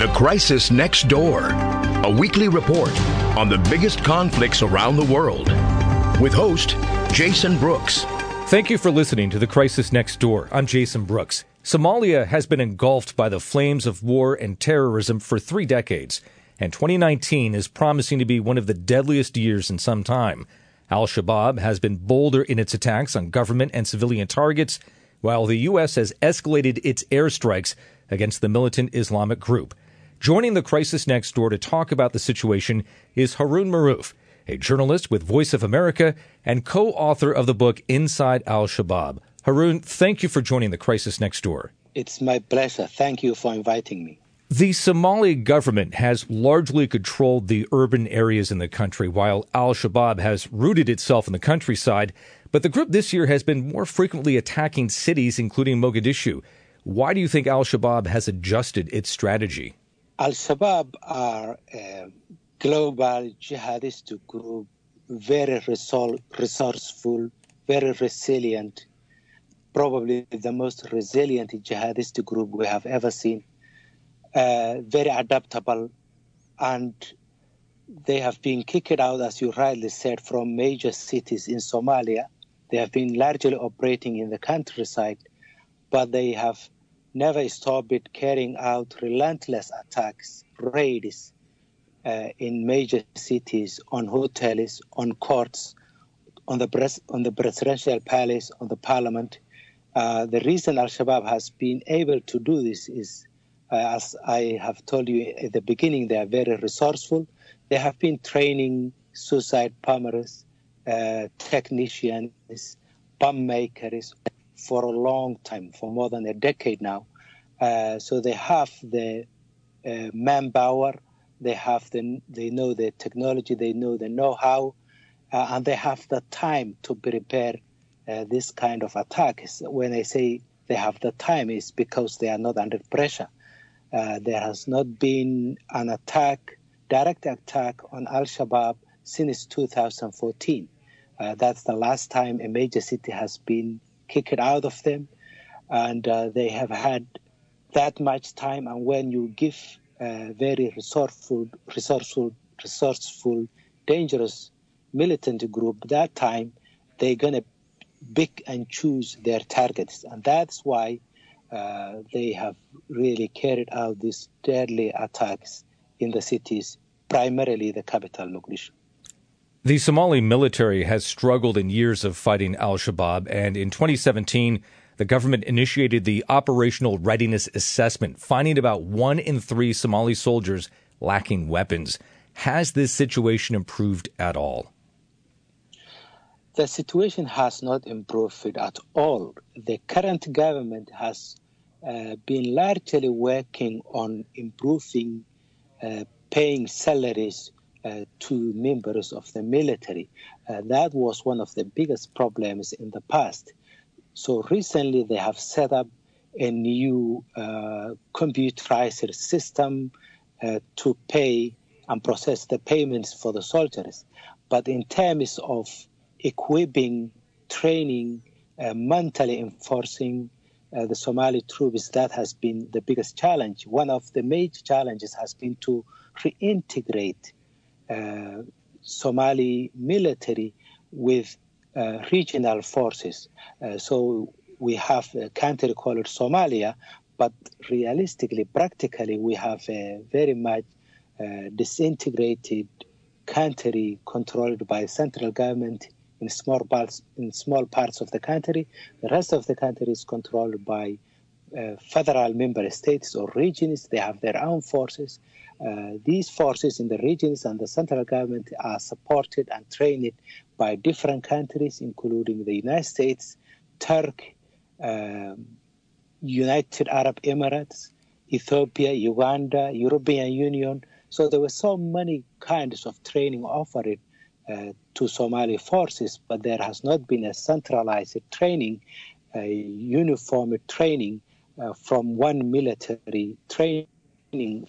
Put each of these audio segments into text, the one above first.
The Crisis Next Door, a weekly report on the biggest conflicts around the world. With host Jason Brooks. Thank you for listening to The Crisis Next Door. I'm Jason Brooks. Somalia has been engulfed by the flames of war and terrorism for three decades, and 2019 is promising to be one of the deadliest years in some time. Al Shabaab has been bolder in its attacks on government and civilian targets, while the U.S. has escalated its airstrikes against the militant Islamic group. Joining the crisis next door to talk about the situation is Harun Maruf, a journalist with Voice of America and co author of the book Inside Al Shabaab. Harun, thank you for joining the crisis next door. It's my pleasure. Thank you for inviting me. The Somali government has largely controlled the urban areas in the country, while Al Shabaab has rooted itself in the countryside. But the group this year has been more frequently attacking cities, including Mogadishu. Why do you think Al Shabaab has adjusted its strategy? Al Shabaab are a global jihadist group, very resourceful, very resilient, probably the most resilient jihadist group we have ever seen, uh, very adaptable, and they have been kicked out, as you rightly said, from major cities in Somalia. They have been largely operating in the countryside, but they have never stopped carrying out relentless attacks, raids uh, in major cities, on hotels, on courts, on the, pres- on the presidential palace, on the parliament. Uh, the reason Al Shabaab has been able to do this is, uh, as I have told you at the beginning, they are very resourceful. They have been training suicide bombers, uh, technicians, bomb makers, for a long time, for more than a decade now. Uh, so they have the uh, manpower, they have the, they know the technology, they know the know-how, uh, and they have the time to prepare uh, this kind of attacks. When I say they have the time, it's because they are not under pressure. Uh, there has not been an attack, direct attack on Al Shabaab since 2014. Uh, that's the last time a major city has been kick it out of them. And uh, they have had that much time. And when you give a very resourceful, resourceful, resourceful, dangerous militant group that time, they're going to pick and choose their targets. And that's why uh, they have really carried out these deadly attacks in the cities, primarily the capital, Mogadishu. The Somali military has struggled in years of fighting al Shabaab, and in 2017, the government initiated the Operational Readiness Assessment, finding about one in three Somali soldiers lacking weapons. Has this situation improved at all? The situation has not improved at all. The current government has uh, been largely working on improving uh, paying salaries uh, to members of the military. Uh, that was one of the biggest problems in the past. So recently they have set up a new uh, system uh, to pay and process the payments for the soldiers. But in terms of equipping, training, uh, mentally enforcing the Somali troops, that has been the biggest challenge. One of the major challenges has been to reintegrate uh, Somali military with uh, regional forces. Uh, so we have a country called Somalia, but realistically, practically, we have a very much disintegrated country controlled by central government in small parts in small parts of the country. The rest of the country is controlled by uh, federal member states or regions. They have their own forces. Uh, these forces in the regions and the central government are supported and trained by different countries, including the United States, Turkey, um, United Arab Emirates, Ethiopia, Uganda, European Union. So there were so many kinds of training offered uh, to Somali forces, but there has not been a centralized training, a uniform training uh, from one military training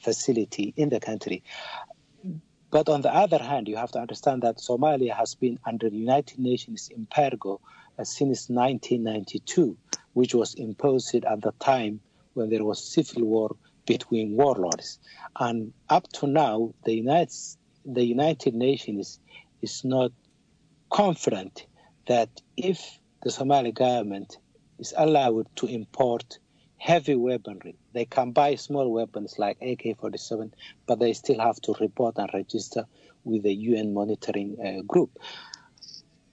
facility in the country. But on the other hand, you have to understand that Somalia has been under United Nations embargo uh, since 1992, which was imposed at the time when there was civil war between warlords. And up to now, the United, the United Nations is not confident that if the Somali government is allowed to import heavy weaponry, they can buy small weapons like AK 47, but they still have to report and register with the UN monitoring uh, group.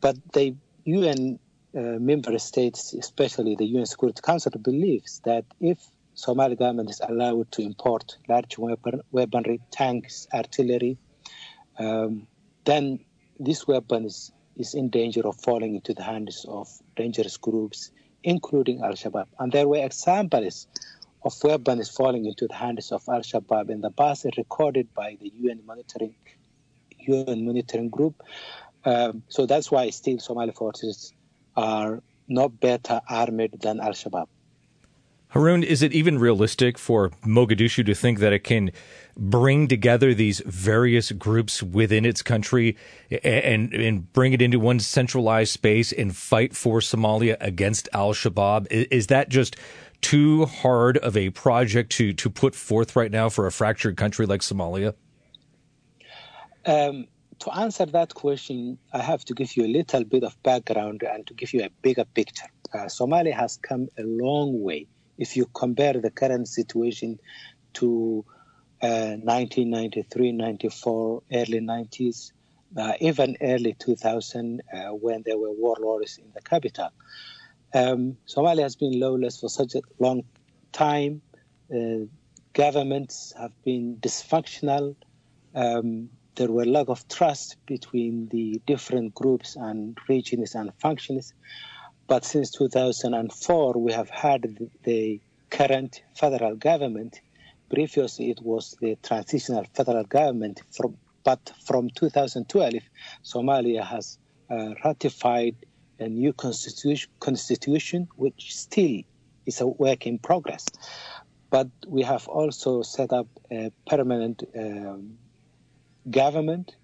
But the UN uh, member states, especially the UN Security Council, believes that if Somali government is allowed to import large weapon, weaponry, tanks, artillery, um, then this weapon is, is in danger of falling into the hands of dangerous groups, including Al Shabaab. And there were examples of weapons falling into the hands of Al Shabaab in the past, recorded by the UN monitoring UN monitoring group. Um, so that's why still Somali forces are not better armed than Al Shabaab. Harun, is it even realistic for Mogadishu to think that it can bring together these various groups within its country and, and bring it into one centralized space and fight for Somalia against Al Shabaab? Is that just too hard of a project to, to put forth right now for a fractured country like Somalia? Um, to answer that question, I have to give you a little bit of background and to give you a bigger picture. Uh, Somalia has come a long way if you compare the current situation to uh, 1993, 94, early 90s, uh, even early 2000 uh, when there were warlords in the capital. Um, Somalia has been lawless for such a long time. Uh, governments have been dysfunctional. Um, there were lack of trust between the different groups and regions and functions. But since 2004, we have had the current federal government. Previously, it was the transitional federal government. From, but from 2012, Somalia has uh, ratified a new constitution, constitution, which still is a work in progress. But we have also set up a permanent um, government,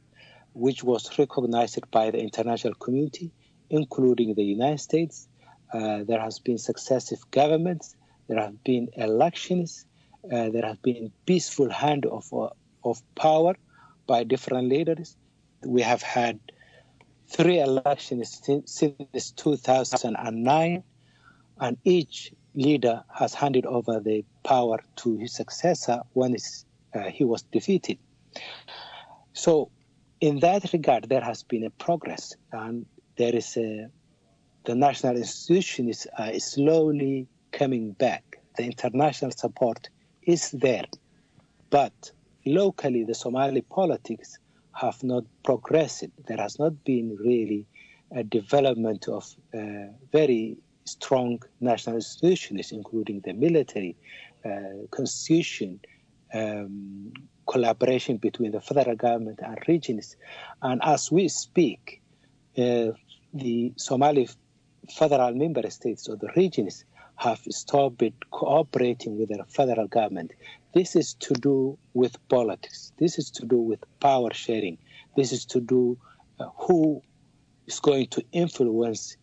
which was recognized by the international community including the United States. Uh, there has been successive governments. There have been elections. Uh, there has been peaceful hand of, uh, of power by different leaders. We have had three elections since, since 2009, and each leader has handed over the power to his successor when uh, he was defeated. So, in that regard, there has been a progress, and there is a the national institution is uh, slowly coming back. The international support is there, but locally the Somali politics have not progressed. There has not been really a development of uh, very strong national institutions, including the military, uh, constitution, um, collaboration between the federal government and regions. And as we speak, uh, the Somali federal member states or the regions have stopped cooperating with the federal government. This is to do with politics. This is to do with power sharing. This is to do uh, who is going to influence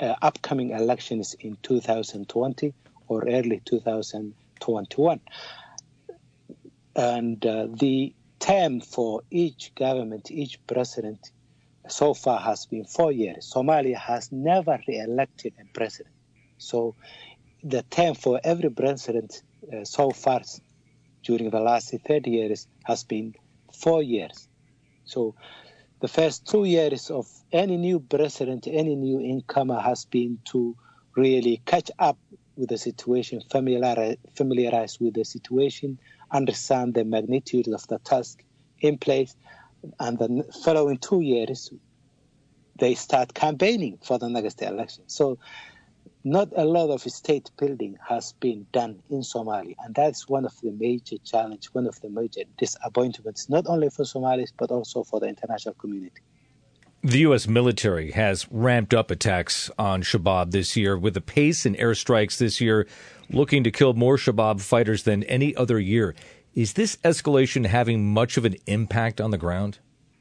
uh, upcoming elections in 2020 or early 2021. And uh, the term for each government, each president so far has been four years. Somalia has never re-elected a president. So the term for every president uh, so far during the last 30 years has been four years. So the first two years of any new president, any new incomer has been to really catch up with the situation, familiarize, familiarize with the situation, understand the magnitude of the task in place, and the following two years, they start campaigning for the next election. So not a lot of state building has been done in Somalia, and that's one of the major challenges, one of the major disappointments, not only for Somalis but also for the international community. The U.S. military has ramped up attacks on Shabaab this year, with a pace in airstrikes this year looking to kill more Shabaab fighters than any other year. Is this escalation having much of an impact on the ground?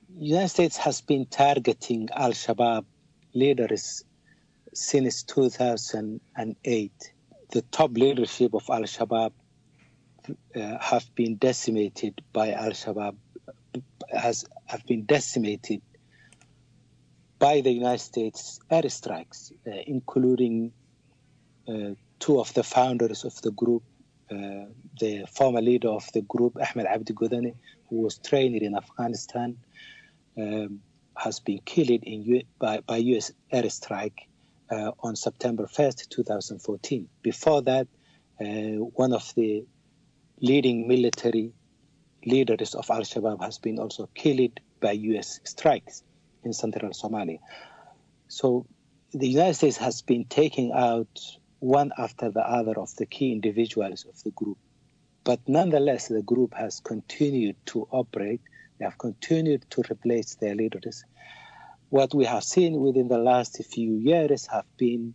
The United States has been targeting Al Shabaab leaders since 2008. The top leadership of Al Shabaab uh, have been decimated by Al Shabaab, has have been decimated by the United States airstrikes, uh, including uh, two of the founders of the group, uh, the former leader of the group, Ahmed Abdi Godane, who was trained in Afghanistan, um, has been killed in U- by, by U.S. airstrike uh, on September 1st, 2014. Before that, uh, one of the leading military leaders of Al Shabaab has been also killed by U.S. strikes in central Somalia. So the United States has been taking out one after the other of the key individuals of the group. But nonetheless, the group has continued to operate. They have continued to replace their leaders. What we have seen within the last few years have been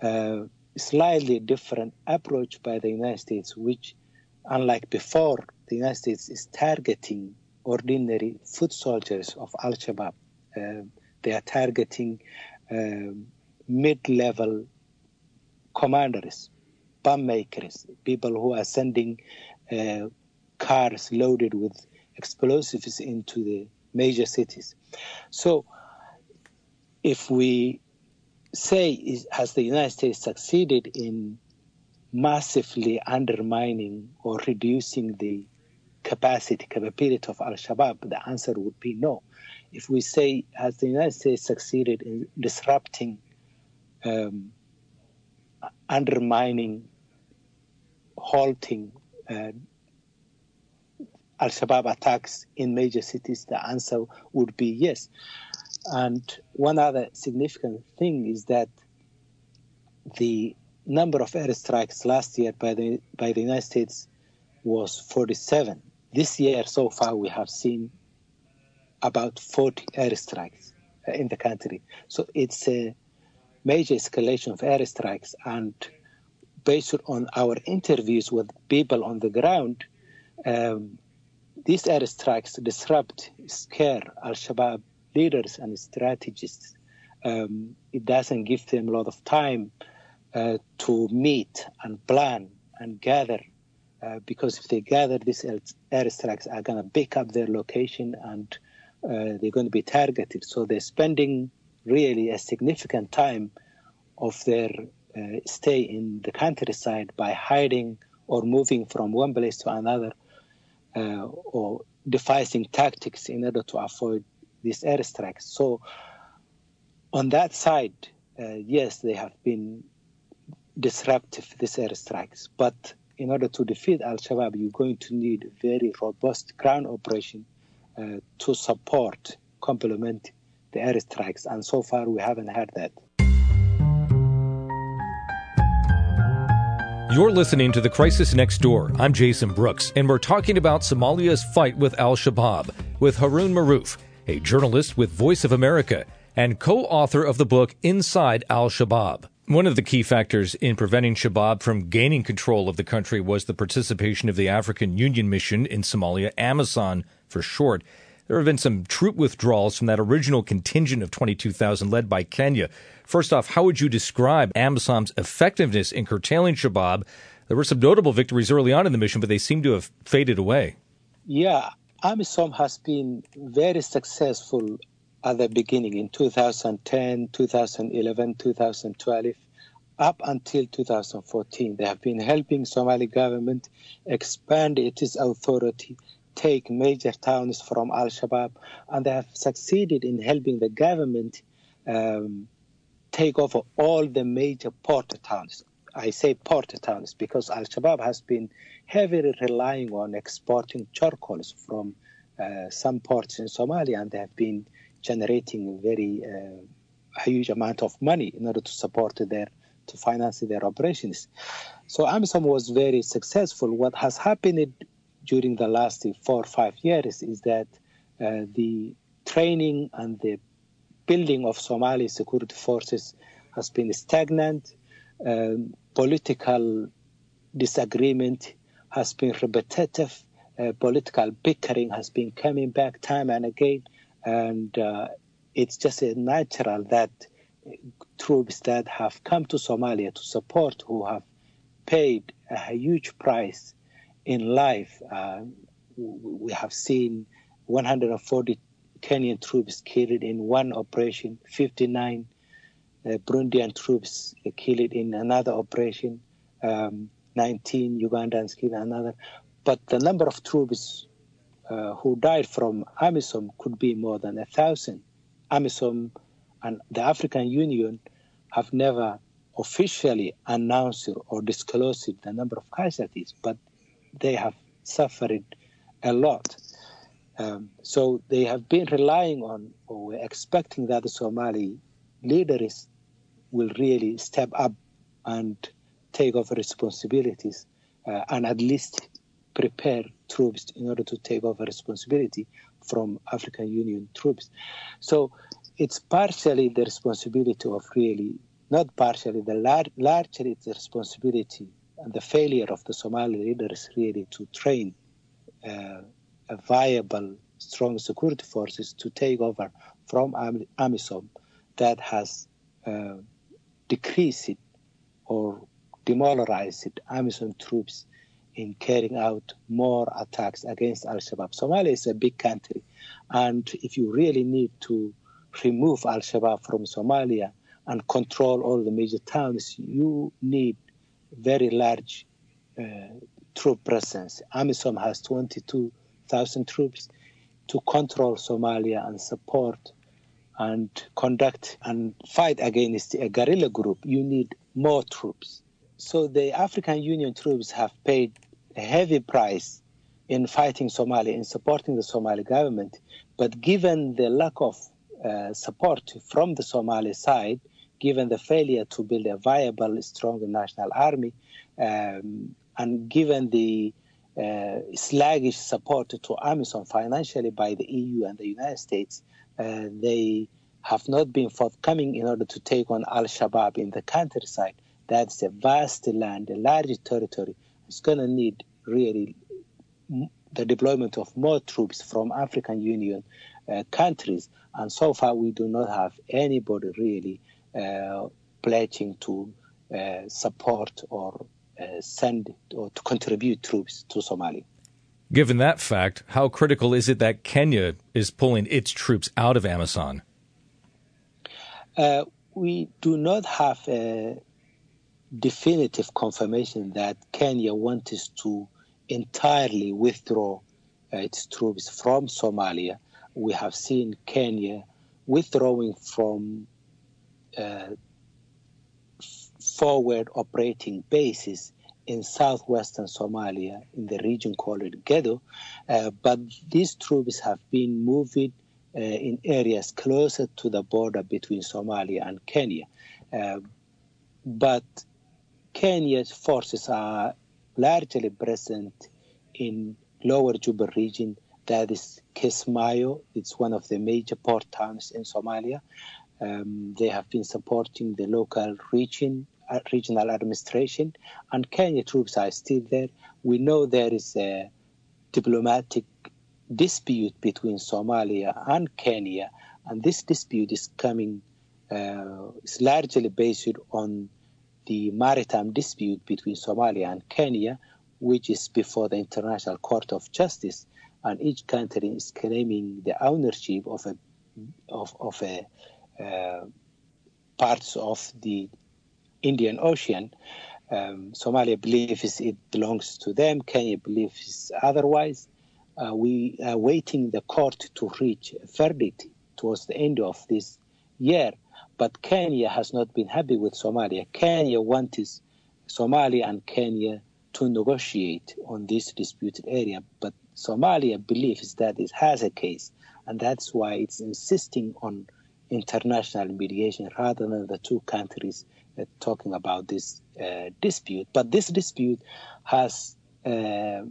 a slightly different approach by the United States, which, unlike before, the United States is targeting ordinary foot soldiers of Al Shabaab uh, they are targeting um, mid-level commanders, bomb makers, people who are sending uh, cars loaded with explosives into the major cities. So, if we say, is, has the United States succeeded in massively undermining or reducing the capacity, capability of Al Shabaab, the answer would be no if we say, has the United States succeeded in disrupting, um, undermining, halting uh, Al Shabaab attacks in major cities, the answer would be yes. And one other significant thing is that the number of airstrikes last year by the by the United States was 47. This year, so far, we have seen about 40 airstrikes uh, in the country. So it's a major escalation of airstrikes. And based on our interviews with people on the ground, um, these airstrikes disrupt, scare Al Shabaab leaders and strategists. Um, it doesn't give them a lot of time uh, to meet and plan and gather. Uh, because if they gather, these airstrikes are going to pick up their location and uh, they're going to be targeted. So they're spending really a significant time of their uh, stay in the countryside by hiding or moving from one place to another uh, or devising tactics in order to avoid these airstrikes. So on that side, uh, yes, they have been disruptive, these airstrikes. But in order to defeat Al-Shabaab, you're going to need very robust ground operation uh, to support, complement the airstrikes. And so far, we haven't had that. You're listening to The Crisis Next Door. I'm Jason Brooks, and we're talking about Somalia's fight with Al Shabaab with Harun Maruf, a journalist with Voice of America and co author of the book Inside Al Shabaab. One of the key factors in preventing Shabaab from gaining control of the country was the participation of the African Union Mission in Somalia, AMISOM for short. There have been some troop withdrawals from that original contingent of 22,000 led by Kenya. First off, how would you describe AMISOM's effectiveness in curtailing Shabaab? There were some notable victories early on in the mission, but they seem to have faded away. Yeah, AMISOM has been very successful at the beginning in 2010, 2011, 2012 up until 2014 they have been helping somali government expand its authority take major towns from Al Shabaab, and they have succeeded in helping the government um, take over all the major port towns. I say port towns because Al Shabaab has been heavily relying on exporting charcoals from uh, some ports in Somalia, and they have been generating a very uh, huge amount of money in order to support their to finance their operations. So AMISOM was very successful. What has happened during the last four or five years is that uh, the training and the building of Somali security forces has been stagnant. Um, political disagreement has been repetitive. Uh, political bickering has been coming back time and again. And uh, it's just natural that troops that have come to Somalia to support, who have paid a huge price in life. Uh, we have seen 140 Kenyan troops killed in one operation, 59 uh, Burundian troops killed in another operation, um, 19 Ugandans killed another. But the number of troops uh, who died from AMISOM could be more than a thousand. AMISOM and the African Union have never officially announced or disclosed the number of casualties, but they have suffered a lot. Um, so they have been relying on or expecting that the Somali leaders will really step up and take over responsibilities uh, and at least prepare troops in order to take over responsibility from African Union troops. So it's partially the responsibility of really, not partially, the lar- largely it's the responsibility and the failure of the Somali leaders really to train uh, a viable, strong security forces to take over from AMISOM that has uh, decreased or demoralize it, AMISOM troops in carrying out more attacks against Al Shabaab. Somalia is a big country, and if you really need to remove Al Shabaab from Somalia and control all the major towns, you need very large uh, troop presence. AMISOM has 22,000 troops to control Somalia and support and conduct and fight against a guerrilla group. You need more troops. So the African Union troops have paid a heavy price in fighting Somalia, in supporting the Somali government. But given the lack of uh, support from the Somali side, given the failure to build a viable, strong national army, um, and given the uh, sluggish support to AMISOM financially by the EU and the United States, they have not been forthcoming in order to take on Al Shabaab in the countryside. That's a vast land, a large territory. It's going to need really the deployment of more troops from African Union uh, countries. And so far, we do not have anybody really uh, pledging to uh, support or uh, send or to contribute troops to Somalia. Given that fact, how critical is it that Kenya is pulling its troops out of Amisom? Uh, we do not have a definitive confirmation that Kenya wants to entirely withdraw uh, its troops from Somalia we have seen Kenya withdrawing from uh, forward operating bases in southwestern Somalia in the region called Gedo. Uh, but these troops have been moving uh, in areas closer to the border between Somalia and Kenya. Uh, but Kenya's forces are largely present in lower Juba region that is Kismayo. It's one of the major port towns in Somalia. Um, they have been supporting the local region, regional administration, and Kenya troops are still there. We know there is a diplomatic dispute between Somalia and Kenya, and this dispute is coming uh, is largely based on the maritime dispute between Somalia and Kenya, which is before the International Court of Justice and each country is claiming the ownership of a of, of a uh, parts of the Indian Ocean. Um, Somalia believes it belongs to them. Kenya believes otherwise. Uh, we are waiting the court to reach a verdict towards the end of this year. But Kenya has not been happy with Somalia. Kenya wants Somalia and Kenya to negotiate on this disputed area, but Somalia believes that it has a case, and that's why it's insisting on international mediation rather than the two countries talking about this uh, dispute. But this dispute has uh,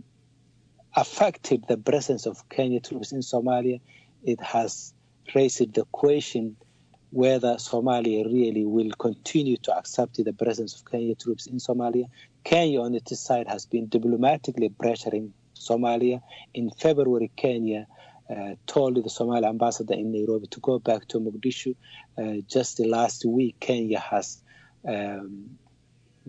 affected the presence of Kenya troops in Somalia. It has raised the question whether Somalia really will continue to accept the presence of Kenya troops in Somalia. Kenya, on its side, has been diplomatically pressuring Somalia. In February, Kenya uh, told the Somali ambassador in Nairobi to go back to Mogadishu. Uh, just last week, Kenya has um,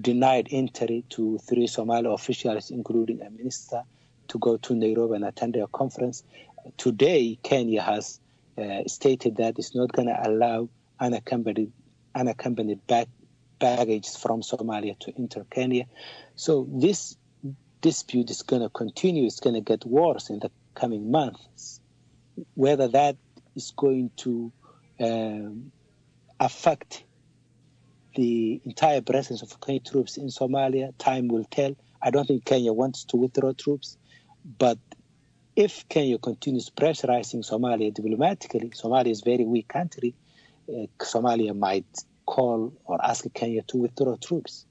denied entry to three Somali officials, including a minister, to go to Nairobi and attend a conference. Today, Kenya has uh, stated that it's not going to allow unaccompanied, unaccompanied back, baggage from Somalia to enter Kenya. So this dispute is going to continue. It's going to get worse in the coming months. Whether that is going to um, affect the entire presence of Kenyan troops in Somalia, time will tell. I don't think Kenya wants to withdraw troops, but if Kenya continues pressurizing Somalia diplomatically, Somalia is a very weak country. Uh, Somalia might call or ask Kenya to withdraw troops.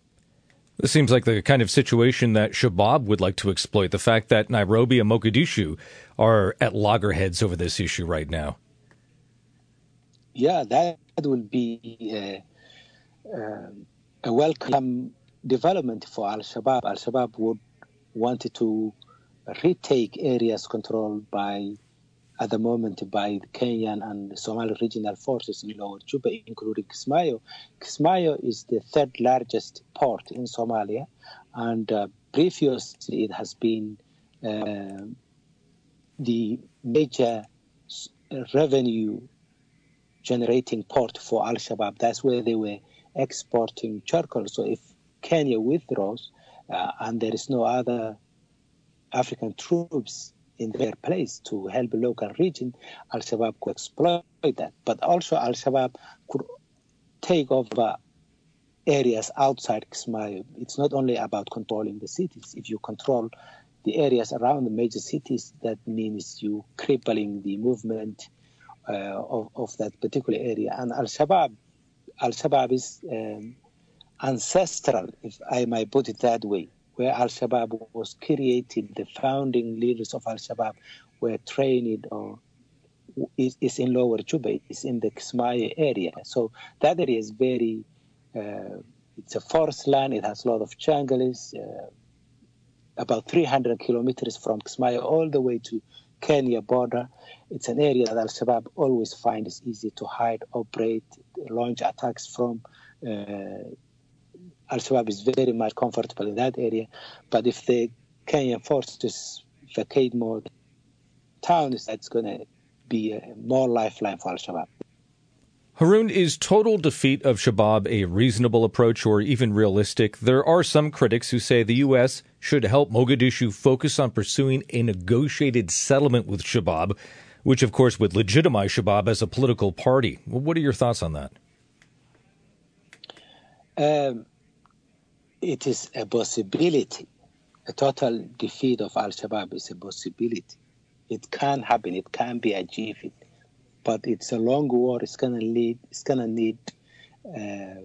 This seems like the kind of situation that Shabaab would like to exploit. The fact that Nairobi and Mogadishu are at loggerheads over this issue right now. Yeah, that will be uh, a welcome development for Al Shabaab. Al Shabaab would want to retake areas controlled by, at the moment, by the Kenyan and Somali regional forces in Lower Juba, including Kismayo. Kismayo is the third largest port in Somalia, and uh, previously it has been uh, the major revenue generating port for Al Shabaab. That's where they were exporting charcoal. So if Kenya withdraws uh, and there is no other African troops in their place to help the local region, Al Shabaab could exploit that. But also, Al Shabaab could take over areas outside Kismayo. It's not only about controlling the cities. If you control the areas around the major cities, that means you crippling the movement of, of that particular area. And Al Shabaab, Al Shabaab is um, ancestral, if I might put it that way where Al Shabaab was created, the founding leaders of Al Shabaab were trained or is, is in Lower Juba, is in the Kismayo area. So that area is very, uh, it's a forest land, it has a lot of jungles, uh, about 300 kilometers from Kismayo all the way to Kenya border. It's an area that Al Shabaab always finds easy to hide, operate, launch attacks from. Uh, Al Shabaab is very much comfortable in that area. But if the Kenyan forces vacate more towns, that's going to be a more lifeline for Al Shabaab. Harun, is total defeat of Shabaab a reasonable approach or even realistic? There are some critics who say the U.S. should help Mogadishu focus on pursuing a negotiated settlement with Shabaab, which of course would legitimize Shabaab as a political party. What are your thoughts on that? Um, it is a possibility. A total defeat of Al Shabaab is a possibility. It can happen. It can be achieved, but it's a long war. It's gonna need. It's gonna need uh,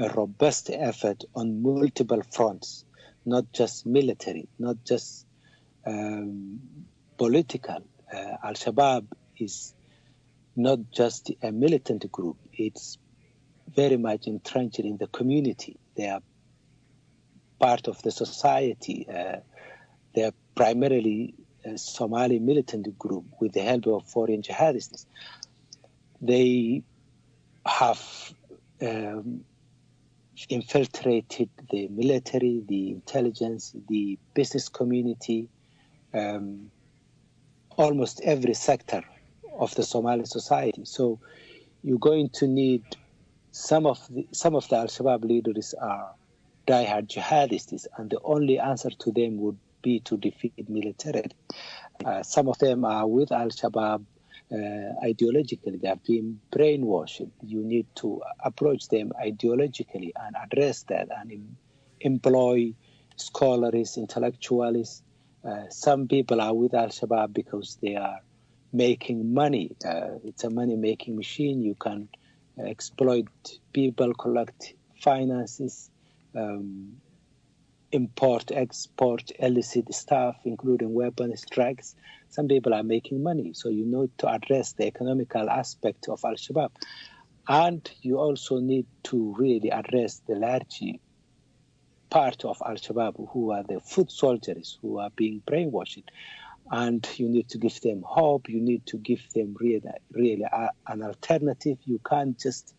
a robust effort on multiple fronts, not just military, not just um, political. Uh, Al Shabaab is not just a militant group. It's very much entrenched in the community. They are part of the society. Uh, they're primarily a Somali militant group with the help of foreign jihadists. They have um, infiltrated the military, the intelligence, the business community, um, almost every sector of the Somali society. So you're going to need some of the some of the Al Shabaab leaders are diehard jihadists, and the only answer to them would be to defeat militarily. Uh, some of them are with Al Shabaab ideologically, they have been brainwashed. You need to approach them ideologically and address that and em- employ scholars, intellectuals. Uh, some people are with Al Shabaab because they are making money. Uh, it's a money making machine. You can exploit people, collect finances, um, import, export, illicit stuff, including weapons, drugs. Some people are making money. So you need to address the economical aspect of Al Shabaab. And you also need to really address the large part of Al Shabaab who are the foot soldiers who are being brainwashed. And you need to give them hope. You need to give them really, really an alternative. You can't just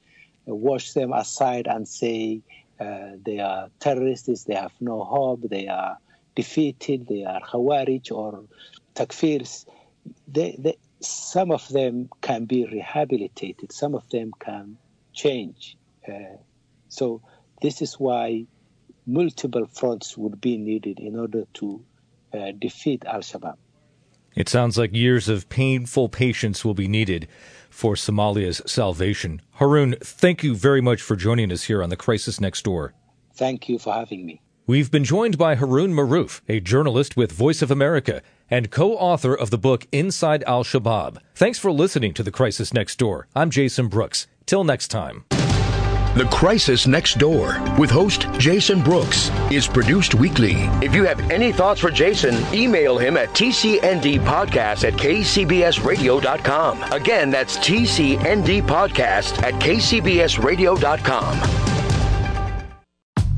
wash them aside and say uh, they are terrorists, they have no hope, they are defeated, they are Khawarij or Takfirs. They, they, some of them can be rehabilitated, some of them can change. Uh, so this is why multiple fronts would be needed in order to uh, defeat Al Shabaab. It sounds like years of painful patience will be needed for Somalia's salvation. Harun, thank you very much for joining us here on the Crisis Next Door. Thank you for having me. We've been joined by Harun Maruf, a journalist with Voice of America and co-author of the book Inside Al-Shabaab. Thanks for listening to The Crisis Next Door. I'm Jason Brooks. Till next time. The Crisis Next Door with host Jason Brooks is produced weekly. If you have any thoughts for Jason, email him at tcndpodcast at kcbsradio.com. Again, that's tcndpodcast at kcbsradio.com.